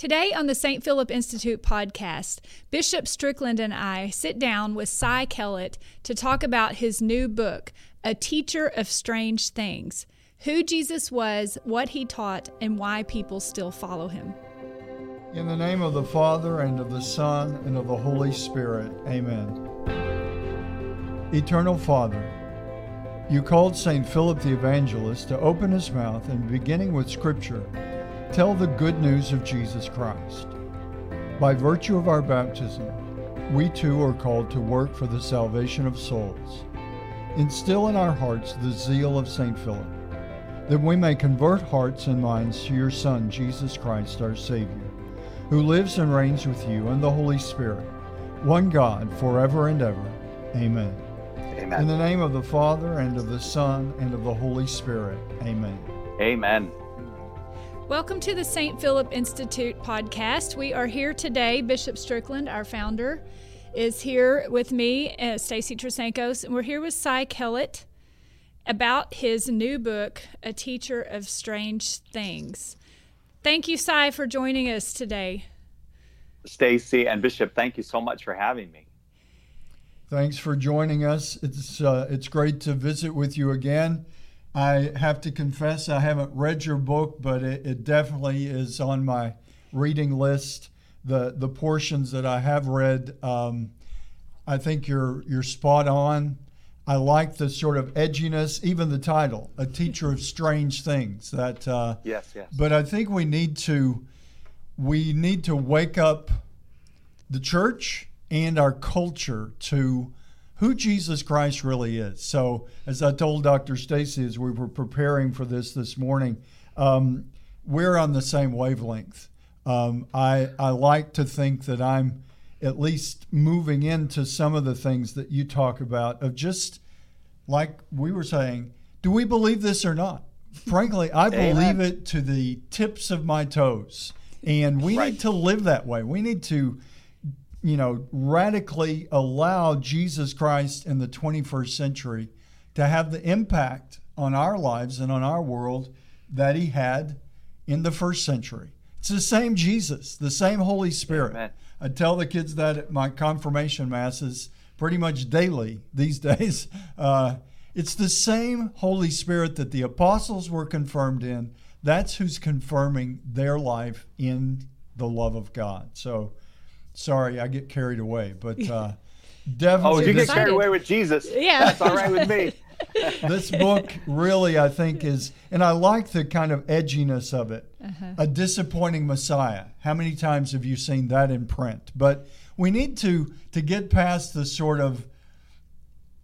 Today on the St. Philip Institute podcast, Bishop Strickland and I sit down with Cy Kellett to talk about his new book, A Teacher of Strange Things Who Jesus Was, What He Taught, and Why People Still Follow Him. In the name of the Father, and of the Son, and of the Holy Spirit, amen. Eternal Father, you called St. Philip the Evangelist to open his mouth and, beginning with Scripture, tell the good news of Jesus Christ. By virtue of our baptism, we too are called to work for the salvation of souls. Instill in our hearts the zeal of St. Philip, that we may convert hearts and minds to your Son, Jesus Christ, our Savior, who lives and reigns with you and the Holy Spirit, one God, forever and ever. Amen. Amen. In the name of the Father, and of the Son, and of the Holy Spirit. Amen. Amen. Welcome to the St. Philip Institute podcast. We are here today. Bishop Strickland, our founder, is here with me, uh, Stacy Trasancos, and we're here with Cy Kellett about his new book, A Teacher of Strange Things. Thank you, Cy, for joining us today. Stacy and Bishop, thank you so much for having me. Thanks for joining us. It's uh, it's great to visit with you again. I have to confess I haven't read your book, but it, it definitely is on my reading list. The the portions that I have read, um, I think you're you're spot on. I like the sort of edginess, even the title, "A Teacher of Strange Things." That uh, yes, yes. But I think we need to we need to wake up the church and our culture to who Jesus Christ really is. So, as I told Dr. Stacy as we were preparing for this this morning, um, we're on the same wavelength. Um, I I like to think that I'm at least moving into some of the things that you talk about of just like we were saying, do we believe this or not? Frankly, I believe it to the tips of my toes. And we right. need to live that way. We need to you know, radically allow Jesus Christ in the 21st century to have the impact on our lives and on our world that he had in the first century. It's the same Jesus, the same Holy Spirit. Amen. I tell the kids that at my confirmation masses pretty much daily these days. Uh, it's the same Holy Spirit that the apostles were confirmed in. That's who's confirming their life in the love of God. So, sorry, I get carried away, but uh, definitely. Oh, you get carried away with Jesus. Yeah, that's all right with me. this book really, I think, is, and I like the kind of edginess of it. Uh-huh. A disappointing Messiah. How many times have you seen that in print? But we need to to get past the sort of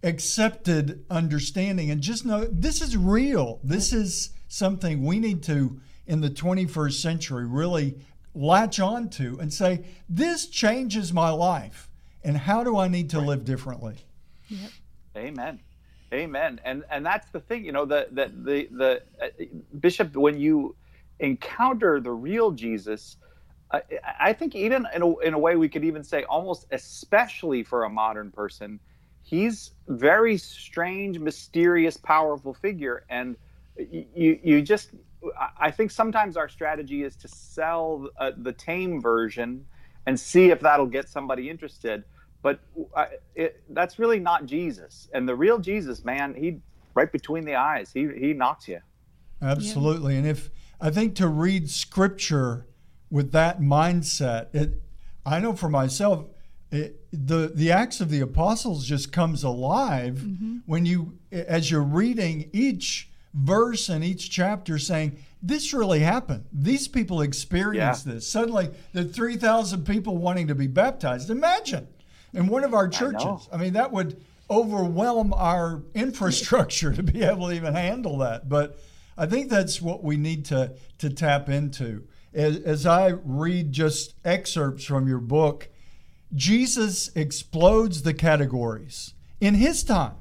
accepted understanding and just know this is real. This is something we need to in the 21st century really latch on to and say, this changes my life. And how do I need to right. live differently? Yep. Amen. Amen. And and that's the thing, you know, the the the, the uh, bishop when you encounter the real Jesus, uh, I think even in a, in a way we could even say almost especially for a modern person, he's very strange, mysterious, powerful figure and you you just I think sometimes our strategy is to sell uh, the tame version and see if that'll get somebody interested. But uh, it, that's really not Jesus. And the real Jesus, man, he right between the eyes, he he knocks you. Absolutely. Yeah. And if I think to read Scripture with that mindset, it I know for myself. It, the the acts of the apostles just comes alive mm-hmm. when you as you're reading each verse in each chapter saying, this really happened. These people experienced yeah. this. Suddenly, the 3,000 people wanting to be baptized. Imagine in one of our churches. I, I mean, that would overwhelm our infrastructure to be able to even handle that. But I think that's what we need to, to tap into. As, as I read just excerpts from your book, Jesus explodes the categories in his time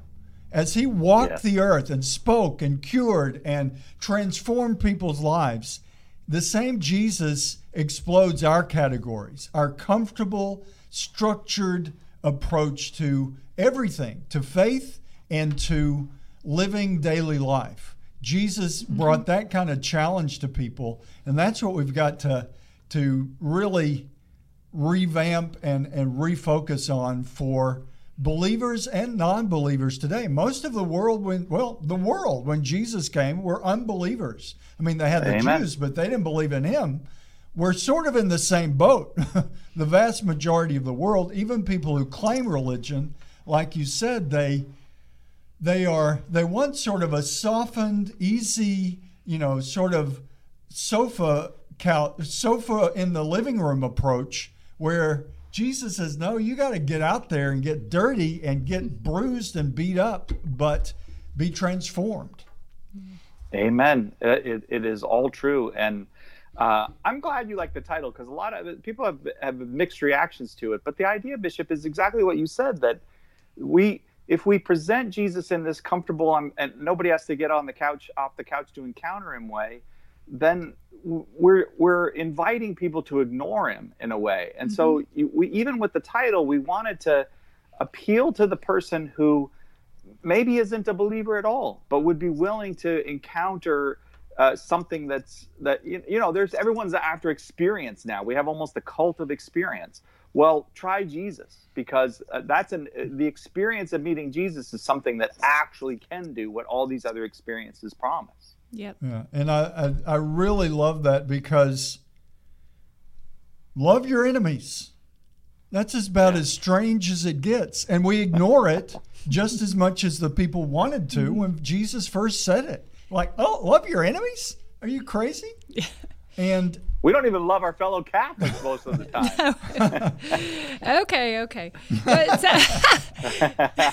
as he walked yeah. the earth and spoke and cured and transformed people's lives, the same Jesus explodes our categories, our comfortable, structured approach to everything, to faith and to living daily life. Jesus mm-hmm. brought that kind of challenge to people, and that's what we've got to to really revamp and, and refocus on for believers and non-believers today. Most of the world when well, the world when Jesus came were unbelievers. I mean, they had the Amen. Jews, but they didn't believe in him. We're sort of in the same boat. the vast majority of the world, even people who claim religion, like you said, they they are they want sort of a softened, easy, you know, sort of sofa couch, sofa in the living room approach where Jesus says, "No, you got to get out there and get dirty and get bruised and beat up, but be transformed." Amen. Uh, It, it is all true, and uh, I'm glad you like the title because a lot of people have have mixed reactions to it. But the idea, Bishop, is exactly what you said that we, if we present Jesus in this comfortable um, and nobody has to get on the couch off the couch to encounter him way, then we're we're inviting people to ignore him in a way. And so you, we even with the title, we wanted to appeal to the person who maybe isn't a believer at all, but would be willing to encounter uh, something that's that you, you know. There's everyone's after experience now. We have almost a cult of experience. Well, try Jesus because uh, that's an uh, the experience of meeting Jesus is something that actually can do what all these other experiences promise. Yep. Yeah, and I, I I really love that because love your enemies. That's about as strange as it gets, and we ignore it just as much as the people wanted to when Jesus first said it. Like, oh, love your enemies? Are you crazy? And We don't even love our fellow Catholics most of the time. okay, okay. But, uh,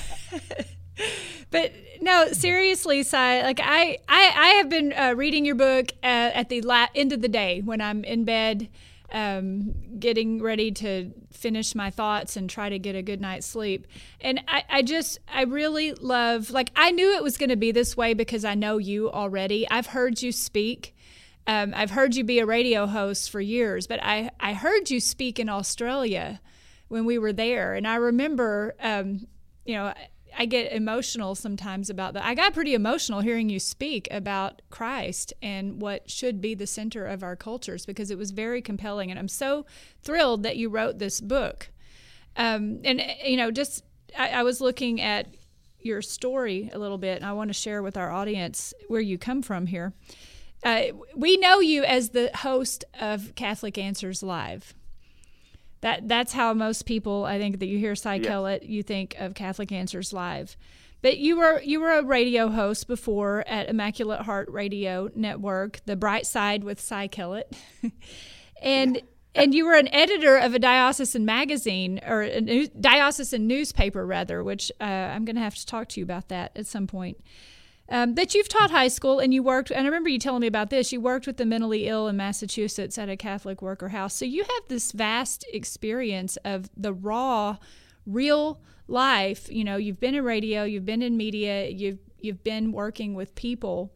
but no, seriously, Cy. Like I, I, I have been uh, reading your book uh, at the la- end of the day when I'm in bed, um, getting ready to finish my thoughts and try to get a good night's sleep. And I, I just, I really love. Like I knew it was going to be this way because I know you already. I've heard you speak. Um, I've heard you be a radio host for years, but I, I heard you speak in Australia when we were there. And I remember, um, you know, I- get emotional sometimes about that. I got pretty emotional hearing you speak about Christ and what should be the center of our cultures because it was very compelling. And I'm so thrilled that you wrote this book. Um, and, uh, you know, just I, I was looking at your story a little bit, and I want to share with our audience where you come from here. Uh, we know you as the host of Catholic Answers Live. That that's how most people, I think, that you hear Cy Yes. Kellett, you think of Catholic Answers Live. But you were you were a radio host before at Immaculate Heart Radio Network, The Bright Side with Cy Kellett, and and you were an editor of a diocesan magazine or a new, diocesan newspaper rather, which uh, I'm going to have to talk to you about that at some point. Um, but you've taught high school and you worked, and I remember you telling me about this. You worked with the mentally ill in Massachusetts at a Catholic worker house. So you have this vast experience of the raw, real life. You know, you've been in radio, you've been in media, you've you've been working with people.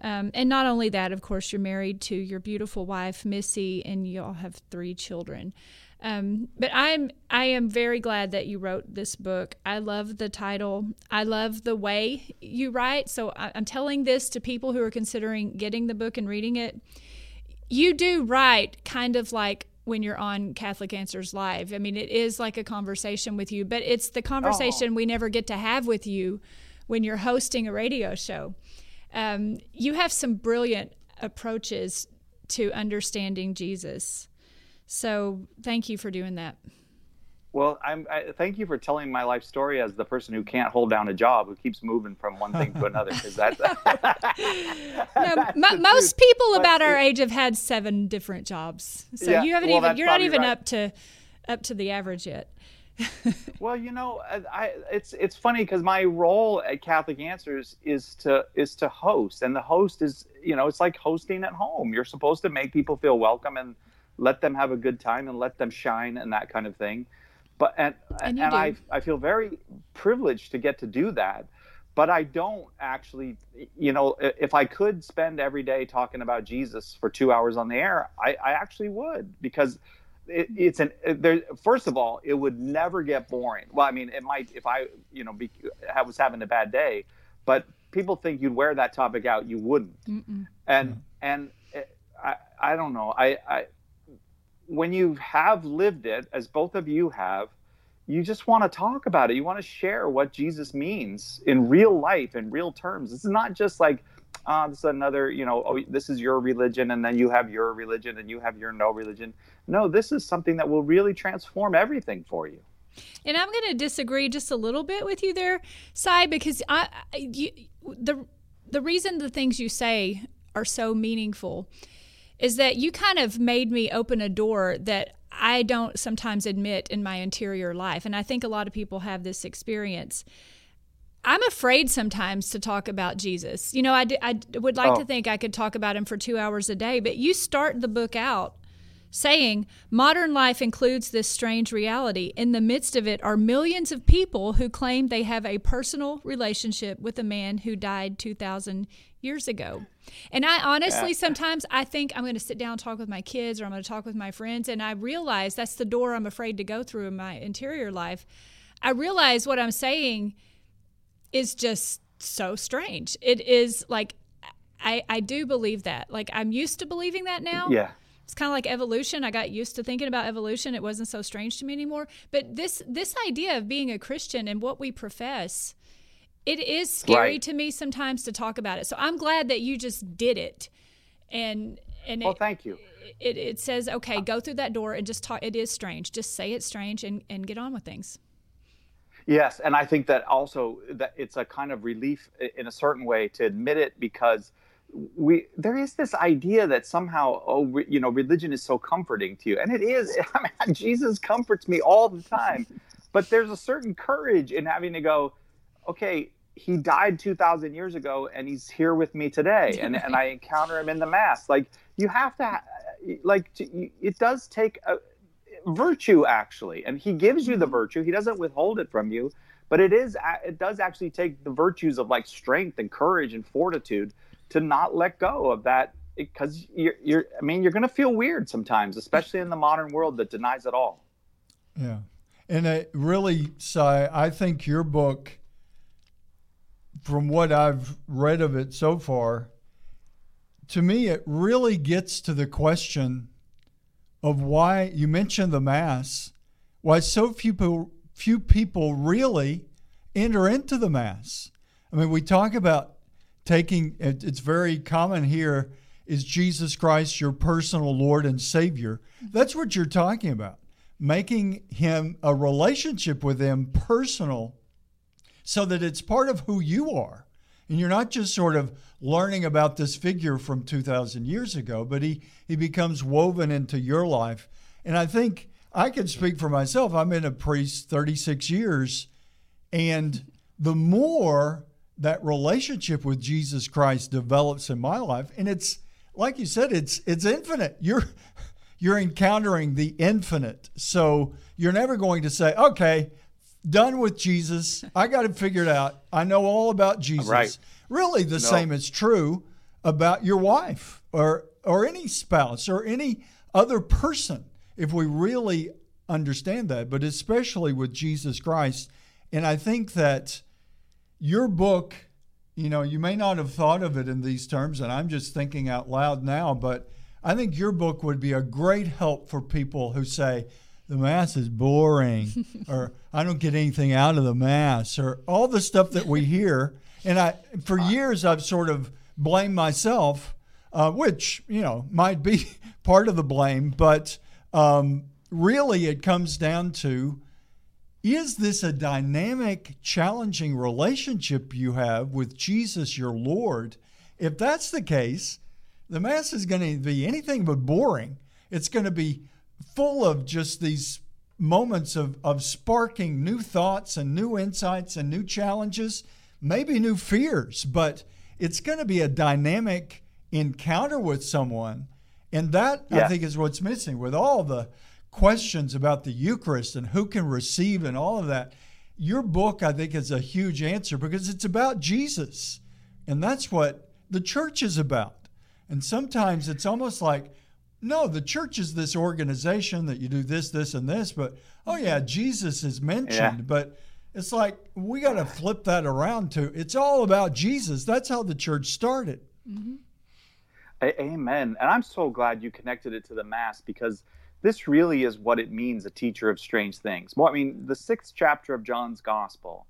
Um, and not only that, of course, you're married to your beautiful wife, Missy, and you all have three children. Um, but I'm I am very glad that you wrote this book. I love the title. I love the way you write. So I, I'm telling this to people who are considering getting the book and reading it. You do write kind of like when you're on Catholic Answers Live. I mean, it is like a conversation with you, but it's the conversation we never get to have with you when you're hosting a radio show. Um, you have some brilliant approaches to understanding Jesus. So thank you for doing that. Well, I'm. I, thank you for telling my life story as the person who can't hold down a job, who keeps moving from one thing to another. Because that's No, the most truth. people But about our age have had seven different jobs. So Yeah, you haven't well, even you're not even right. up to up to the average yet. Well, you know, I, I it's it's funny because my role at Catholic Answers is to is to host, and the host is you know it's like hosting at home. You're supposed to make people feel welcome and let them have a good time and let them shine and that kind of thing. But and And and, I. I feel very privileged to get to do that. But I don't actually, you know, if I could spend every day talking about Jesus for two hours on the air, I, I actually would because it, it's an it- there. First of all, it would never get boring. Well, I mean, it might if I, you know, be, I was having a bad day, but people think you'd wear that topic out. You wouldn't, Mm-mm. and mm. and it, I I don't know. I I when you have lived it, as both of you have, you just want to talk about it. You want to share what Jesus means in real life, in real terms. It's not just like, ah, oh, this is another, you know, oh, this is your religion, and then you have your religion, and you have your no religion. No, this is something that will really transform everything for you. And I'm going to disagree just a little bit with you there, Cy, because I, you, the the reason the things you say are so meaningful is that you kind of made me open a door that I don't sometimes admit in my interior life. And I think a lot of people have this experience. I'm afraid sometimes to talk about Jesus. You know, I, I would like oh. to think I could talk about him for two hours a day, but you start the book out saying, Modern life includes this strange reality. In the midst of it are millions of people who claim they have a personal relationship with a man who died 2,000 years ago. And I honestly, yeah. sometimes I think I'm going to sit down and talk with my kids or I'm going to talk with my friends, and I realize that's the door I'm afraid to go through in my interior life. I realize what I'm saying is just so strange. It is like, I, I do believe that. Like, I'm used to believing that now. Yeah it's kind of like evolution. I got used to thinking about evolution. It wasn't so strange to me anymore. But this this idea of being a Christian and what we profess, it is scary right. to me sometimes to talk about it. So I'm glad that you just did it. And and well, it, thank you. It, it says, okay, go through that door and just talk. It is strange. Just say it's strange and, and get on with things. Yes, and I think that also that it's a kind of relief in a certain way to admit it because – we there is this idea that somehow oh you know religion is so comforting to you and it is. I mean, jesus comforts me all the time but there's a certain courage in having to go okay he died 2000 years ago and he's here with me today and, and i encounter him in the mass. Like you have to like it does take a virtue actually and he gives you the mm-hmm. virtue he doesn't withhold it from you but it is it does actually take the virtues of like strength and courage and fortitude to not let go of that because you're, you're I mean, you're going to feel weird sometimes, especially in the modern world that denies it all. Yeah. And it really, Cy, I think your book, from what I've read of it so far, to me, it really gets to the question of why you mentioned the Mass, why so few people, few people really enter into the Mass. I mean, we talk about taking it's very common here is Jesus Christ your personal Lord and Savior. That's what you're talking about. Making him a relationship with him personal so that it's part of who you are. And you're not just sort of learning about this figure from 2,000 years ago, but he, he becomes woven into your life. And I think I can speak for myself. I'm in a priest 36 years, and the more that relationship with Jesus Christ develops in my life and it's like you said it's it's infinite you're you're encountering the infinite so you're never going to say okay done with Jesus I got it figured out I know all about Jesus right. really the no. same is true about your wife or or any spouse or any other person if we really understand that but especially with Jesus Christ and I think that your book, you know, you may not have thought of it in these terms, and I'm just thinking out loud now, but I think your book would be a great help for people who say, the mass is boring, or I don't get anything out of the mass, or all the stuff that we hear. And I, for years, I've sort of blamed myself, uh, which you know might be part of the blame, but um, really it comes down to is this a dynamic, challenging relationship you have with Jesus, your Lord? If that's the case, the Mass is going to be anything but boring. It's going to be full of just these moments of, of sparking new thoughts and new insights and new challenges, maybe new fears, but it's going to be a dynamic encounter with someone. And that, yeah. I think, is what's missing with all the questions about the Eucharist and who can receive and all of that, your book, I think, is a huge answer because it's about Jesus. And that's what the church is about. And sometimes it's almost like, no, the church is this organization that you do this, this, and this, but oh, yeah, Jesus is mentioned. Yeah. But it's like we got to flip that around to it's all about Jesus. That's how the church started. Mm-hmm. Amen. And I'm so glad you connected it to the Mass because this really is what it means a teacher of strange things. Well, I mean, the sixth chapter of John's gospel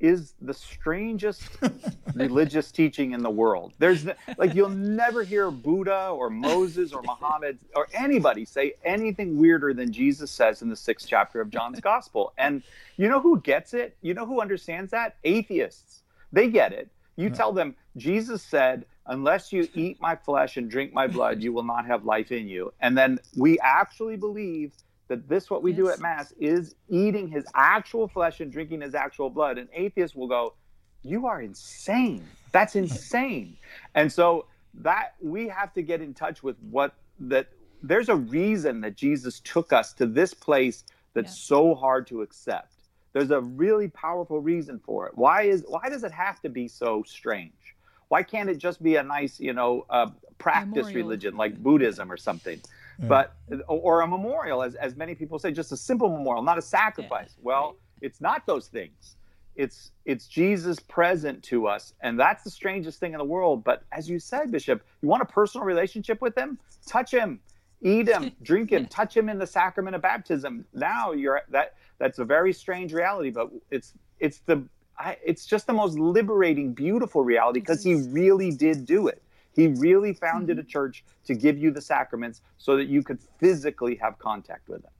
is the strangest religious teaching in the world. There's like you'll never hear Buddha or Moses or Muhammad or anybody say anything weirder than Jesus says in the sixth chapter of John's gospel. And you know who gets it? You know who understands that? Atheists. They get it. You tell them Jesus said, "Unless you eat my flesh and drink my blood, you will not have life in you." And then we actually believe that this what we yes. do at mass is eating his actual flesh and drinking his actual blood. And atheists will go you are insane. That's insane. And so that we have to get in touch with what that there's a reason that jesus took us to this place that's yes. so hard to accept. There's a really powerful reason for it. Why is why does it have to be so strange? Why can't it just be a nice you know uh, practice Memorial. religion like buddhism or something but or a memorial, as as many people say, just a simple memorial, not a sacrifice. Yeah. Well, it's not those things. It's it's Jesus present to us, and that's the strangest thing in the world. But as you said, Bishop, you want a personal relationship with him? Touch him, eat him, drink him, touch him in the sacrament of baptism. Now you're that that's a very strange reality, but it's it's the I, it's just the most liberating, beautiful reality because he really did do it. He really founded mm-hmm. a church to give you the sacraments so that you could physically have contact with them.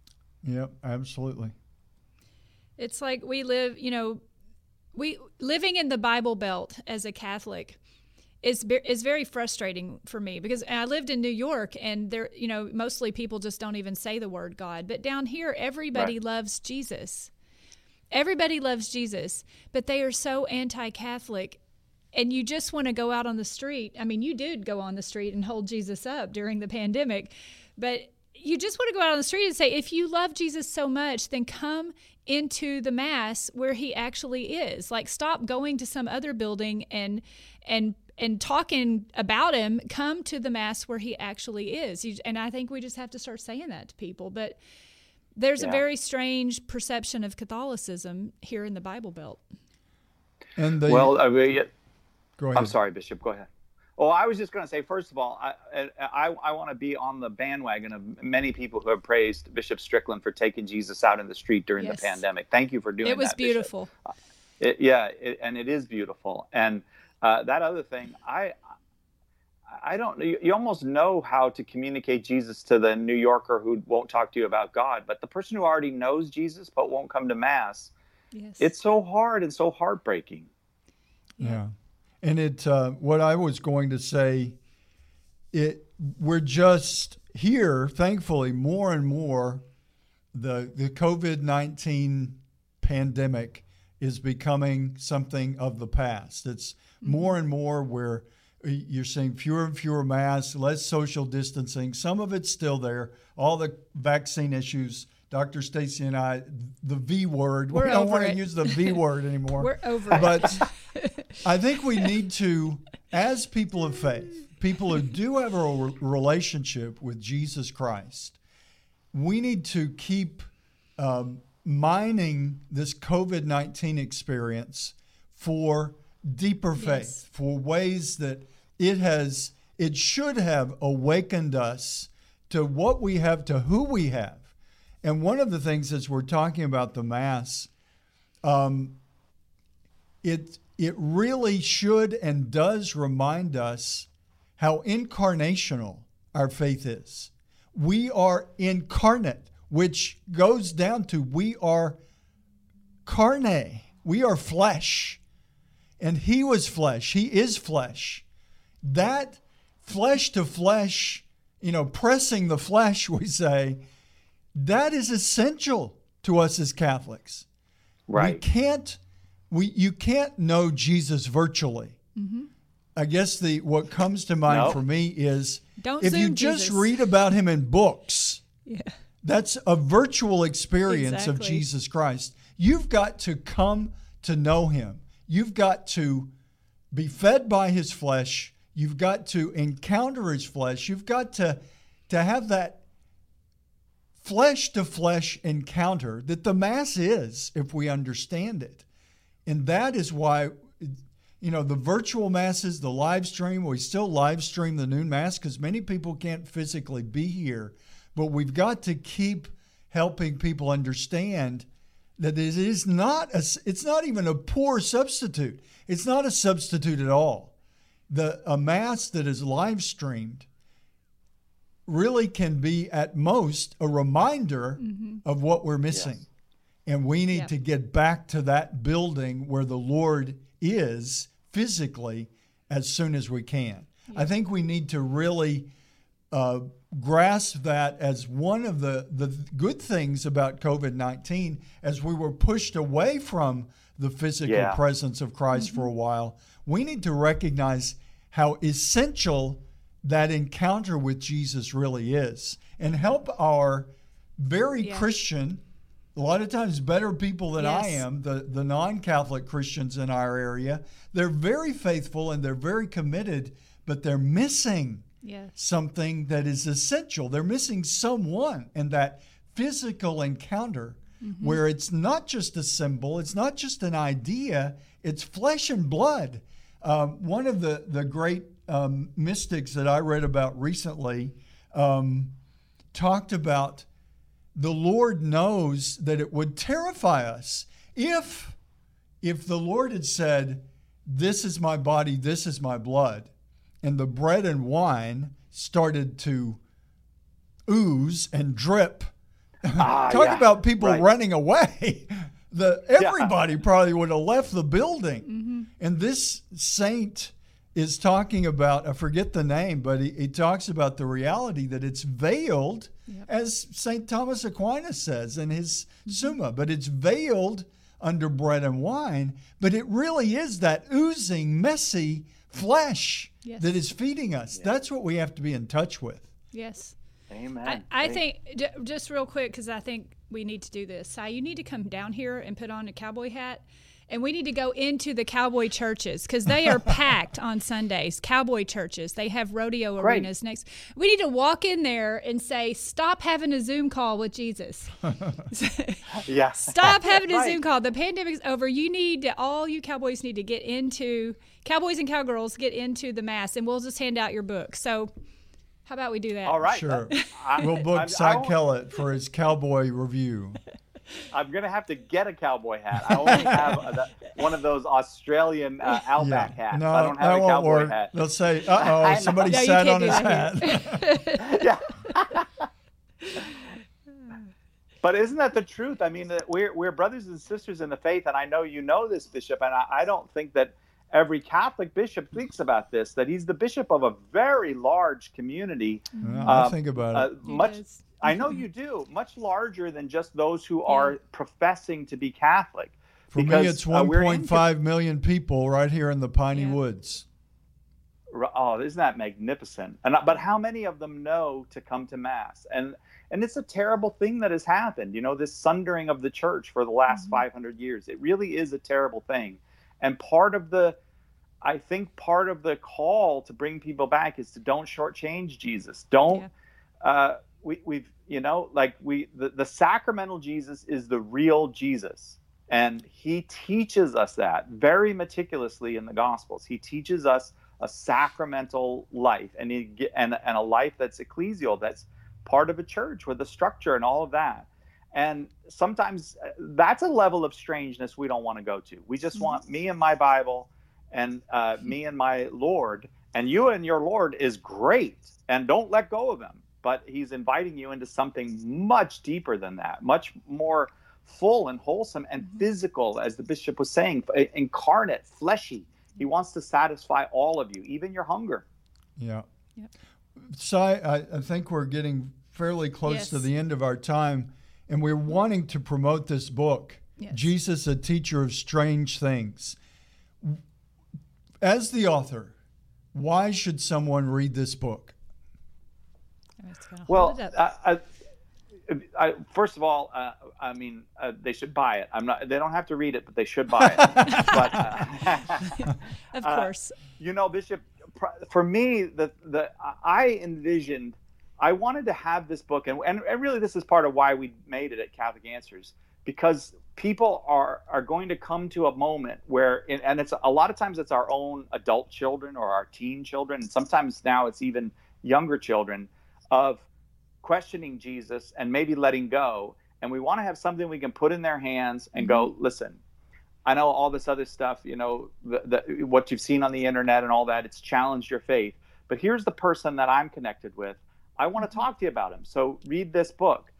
Yep, absolutely. It's like we live, you know, we living in the Bible Belt as a Catholic is is very frustrating for me because I lived in New York and there, you know, mostly people just don't even say the word God, but down here everybody right. loves Jesus. Everybody loves Jesus, but they are so anti-Catholic and you just want to go out on the street. I mean, you did go on the street and hold Jesus up during the pandemic, but you just want to go out on the street and say, if you love Jesus so much, then come into the mass where he actually is. Like, stop going to some other building and and and talking about him. Come to the mass where he actually is. And I think we just have to start saying that to people. But there's yeah. a very strange perception of Catholicism here in the Bible Belt. And the, well, I mean, Go ahead. I'm sorry, Bishop. Go ahead. Well, I was just going to say, first of all, I I, I want to be on the bandwagon of many people who have praised Bishop Strickland for taking Jesus out in the street during yes. the pandemic. Thank you for doing that. It was that, beautiful. Uh, it, yeah, it, and it is beautiful. And uh, that other thing, I I don't. You, you almost know how to communicate Jesus to the New Yorker who won't talk to you about God, but the person who already knows Jesus but won't come to mass, yes. it's so hard and so heartbreaking. Yeah. And it, uh, what I was going to say, it we're just here, thankfully, more and more. The the COVID nineteen pandemic is becoming something of the past. It's mm-hmm. more and more where you're seeing fewer and fewer masks, less social distancing. Some of it's still there. All the vaccine issues Dr. Stacy and I, the V word. We're we don't want to use the V word anymore. We're over but I think we need to, as people of faith, people who do have a relationship with Jesus Christ, we need to keep um, mining this COVID 19 experience for deeper faith, yes. for ways that it has, it should have awakened us to what we have, to who we have and one of the things as we're talking about the Mass, um, it, it really should and does remind us how incarnational our faith is. We are incarnate, which goes down to we are carne, we are flesh. And he was flesh, he is flesh. That flesh to flesh, you know, pressing the flesh, we say, that is essential to us as Catholics. Right. We can't we you can't know Jesus virtually. Mm-hmm. I guess the what comes to mind nope. for me is Don't if you just Jesus. read about him in books. Yeah. That's a virtual experience exactly. of Jesus Christ. You've got to come to know him. You've got to be fed by his flesh. You've got to encounter his flesh. You've got to to have that flesh to flesh encounter that the Mass is, if we understand it. And that is why, you know, the virtual Masses, the live stream, we still live stream the noon Mass because many people can't physically be here. but we've got to keep helping people understand that it is not a, it's not even a poor substitute. It's not a substitute at all. The a mass that is live streamed really can be at most a reminder mm-hmm. of what we're missing. Yes. And we need yep. to get back to that building where the Lord is physically as soon as we can. Yep. I think we need to really uh, grasp that as one of the, the good things about COVID 19 as we were pushed away from the physical yeah. presence of Christ mm-hmm. for a while. We need to recognize how essential that encounter with Jesus really is and help our very yeah. Christian a lot of times better people than yes. I am, the, the non Catholic Christians in our area, they're very faithful and they're very committed, but they're missing yes. something that is essential. They're missing someone in that physical encounter mm-hmm. where it's not just a symbol, it's not just an idea, it's flesh and blood. Um, one of the, the great um, mystics that I read about recently um, talked about the Lord knows that it would terrify us if if the Lord had said, "This is my body, this is my blood," and the bread and wine started to ooze and drip. Ah, Talk yeah, about people right. running away. the everybody yeah. probably would have left the building. Mm-hmm. And this saint is talking about, I forget the name, but he, he talks about the reality that it's veiled, yep. as St. Thomas Aquinas says in his mm-hmm. Summa, but it's veiled under bread and wine, but it really is that oozing, messy flesh yes. that is feeding us. That's what we have to be in touch with. Yes. Amen. I, I think, just real quick, because I think we need to do this. Cy, you need to come down here and put on a cowboy hat and we need to go into the cowboy churches because they are packed on Sundays. Cowboy churches, they have rodeo Great. arenas next. We need to walk in there and say, "Stop having a Zoom call with Jesus." yeah. Stop having a right. Zoom call. The pandemic's over. You need to, all you cowboys need to get into cowboys and cowgirls get into the mass, and we'll just hand out your book. So. How about we do that? All right. Sure. I, we'll book Cy Kellett for his cowboy review. I'm gonna have to get a cowboy hat. I only have a, one of those Australian uh, Outback yeah. hats. No, I don't have that a cowboy work. hat. They'll say, "Uh oh, somebody no, sat on his hat." yeah. but isn't that the truth? I mean, we're we're brothers and sisters in the faith, and I know you know this, Bishop, and I, I don't think that every Catholic bishop thinks about this. That he's the bishop of a very large community. Yeah, uh, I think about it. Uh, much. I know you do. Much larger than just those who are professing to be Catholic. For because, me, it's uh, 1.5 uh, million people right here in the Piney yeah. Woods. Oh, isn't that magnificent? And but how many of them know to come to mass? And and it's a terrible thing that has happened. You know, this sundering of the church for the last mm-hmm. 500 years. It really is a terrible thing. And part of the I think part of the call to bring people back is to don't shortchange Jesus. Don't yeah. uh, we, we've you know like we the, the sacramental jesus is the real jesus and he teaches us that very meticulously in the gospels he teaches us a sacramental life and he, and, and a life that's ecclesial that's part of a church with a structure and all of that and sometimes uh, that's a level of strangeness we don't want to go to we just want mm-hmm. me and my bible and uh, me and my lord and you and your lord is great and don't let go of him but he's inviting you into something much deeper than that, much more full and wholesome and mm-hmm. physical, as the bishop was saying, incarnate, fleshy. He wants to satisfy all of you, even your hunger. Yeah. Yep. So I, I think we're getting fairly close yes. to the end of our time, and we're wanting to promote this book, yes. Jesus, a Teacher of Strange Things. As the author, why should someone read this book? well, I, I, first of all, uh, I mean, uh, they should buy it. I'm not. They don't have to read it, but they should buy it. but, uh, of uh, course. you know, Bishop. For me, the the I envisioned. I wanted to have this book, and, and really, this is part of why we made it at Catholic Answers, because people are are going to come to a moment where, and it's a lot of times it's our own adult children or our teen children, and sometimes now it's even younger children of questioning Jesus and maybe letting go. And we want to have something we can put in their hands and go, Mm-hmm. listen, I know all this other stuff, you know, the, the, what you've seen on the internet and all that, it's challenged your faith. But here's the person that I'm connected with. I want to Mhm. talk to you about him. So read this book.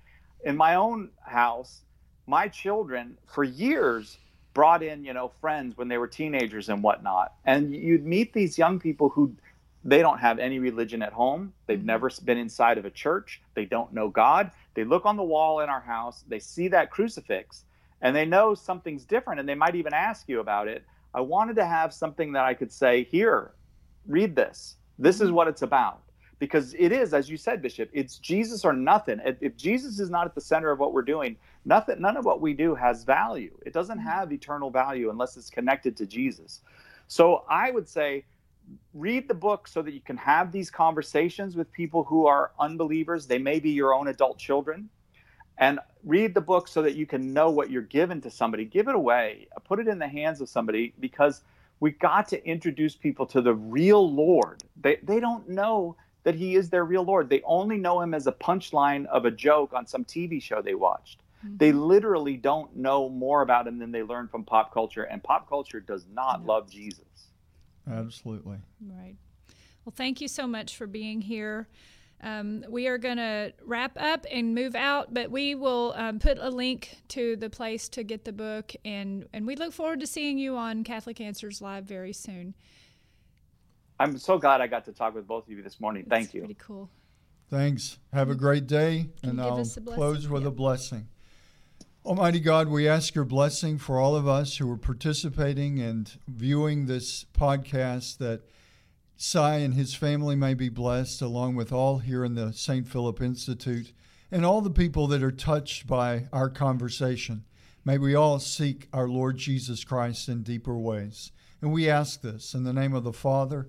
In my own house, my children for years brought in, you know, friends when they were teenagers and whatnot. And you'd meet these young people who they don't have any religion at home. They've Mhm. never been inside of a church. They don't know God. They look on the wall in our house, they see that crucifix, and they know something's different. And they might even ask you about it. I wanted to have something that I could say, here, read this. This is what it's about. Because it is, as you said, Bishop, it's Jesus or nothing. If Jesus is not at the center of what we're doing, nothing, none of what we do has value. It doesn't mm-hmm. have eternal value unless it's connected to Jesus. So I would say, read the book so that you can have these conversations with people who are unbelievers. They may be your own adult children. And read the book so that you can know what you're given to somebody. Give it away, put it in the hands of somebody because we got to introduce people to the real Lord. They, they don't know that he is their real Lord. They only know him as a punchline of a joke on some TV show they watched. They literally don't know more about him than they learned from pop culture, and pop culture does not No. love Jesus. Absolutely. Right. Well, thank you so much for being here. Um, we are going to wrap up and move out, but we will um, put a link to the place to get the book, and, and we look forward to seeing you on Catholic Answers Live very soon. I'm so glad I got to talk with both of you this morning. Thank you. Pretty cool. Thanks. Have a great day, Can and I'll us a blessing? close with Yeah. a blessing. Almighty God, we ask your blessing for all of us who are participating and viewing this podcast that Cy and his family may be blessed, along with all here in the St. Philip Institute and all the people that are touched by our conversation. May we all seek our Lord Jesus Christ in deeper ways. And we ask this in the name of the Father,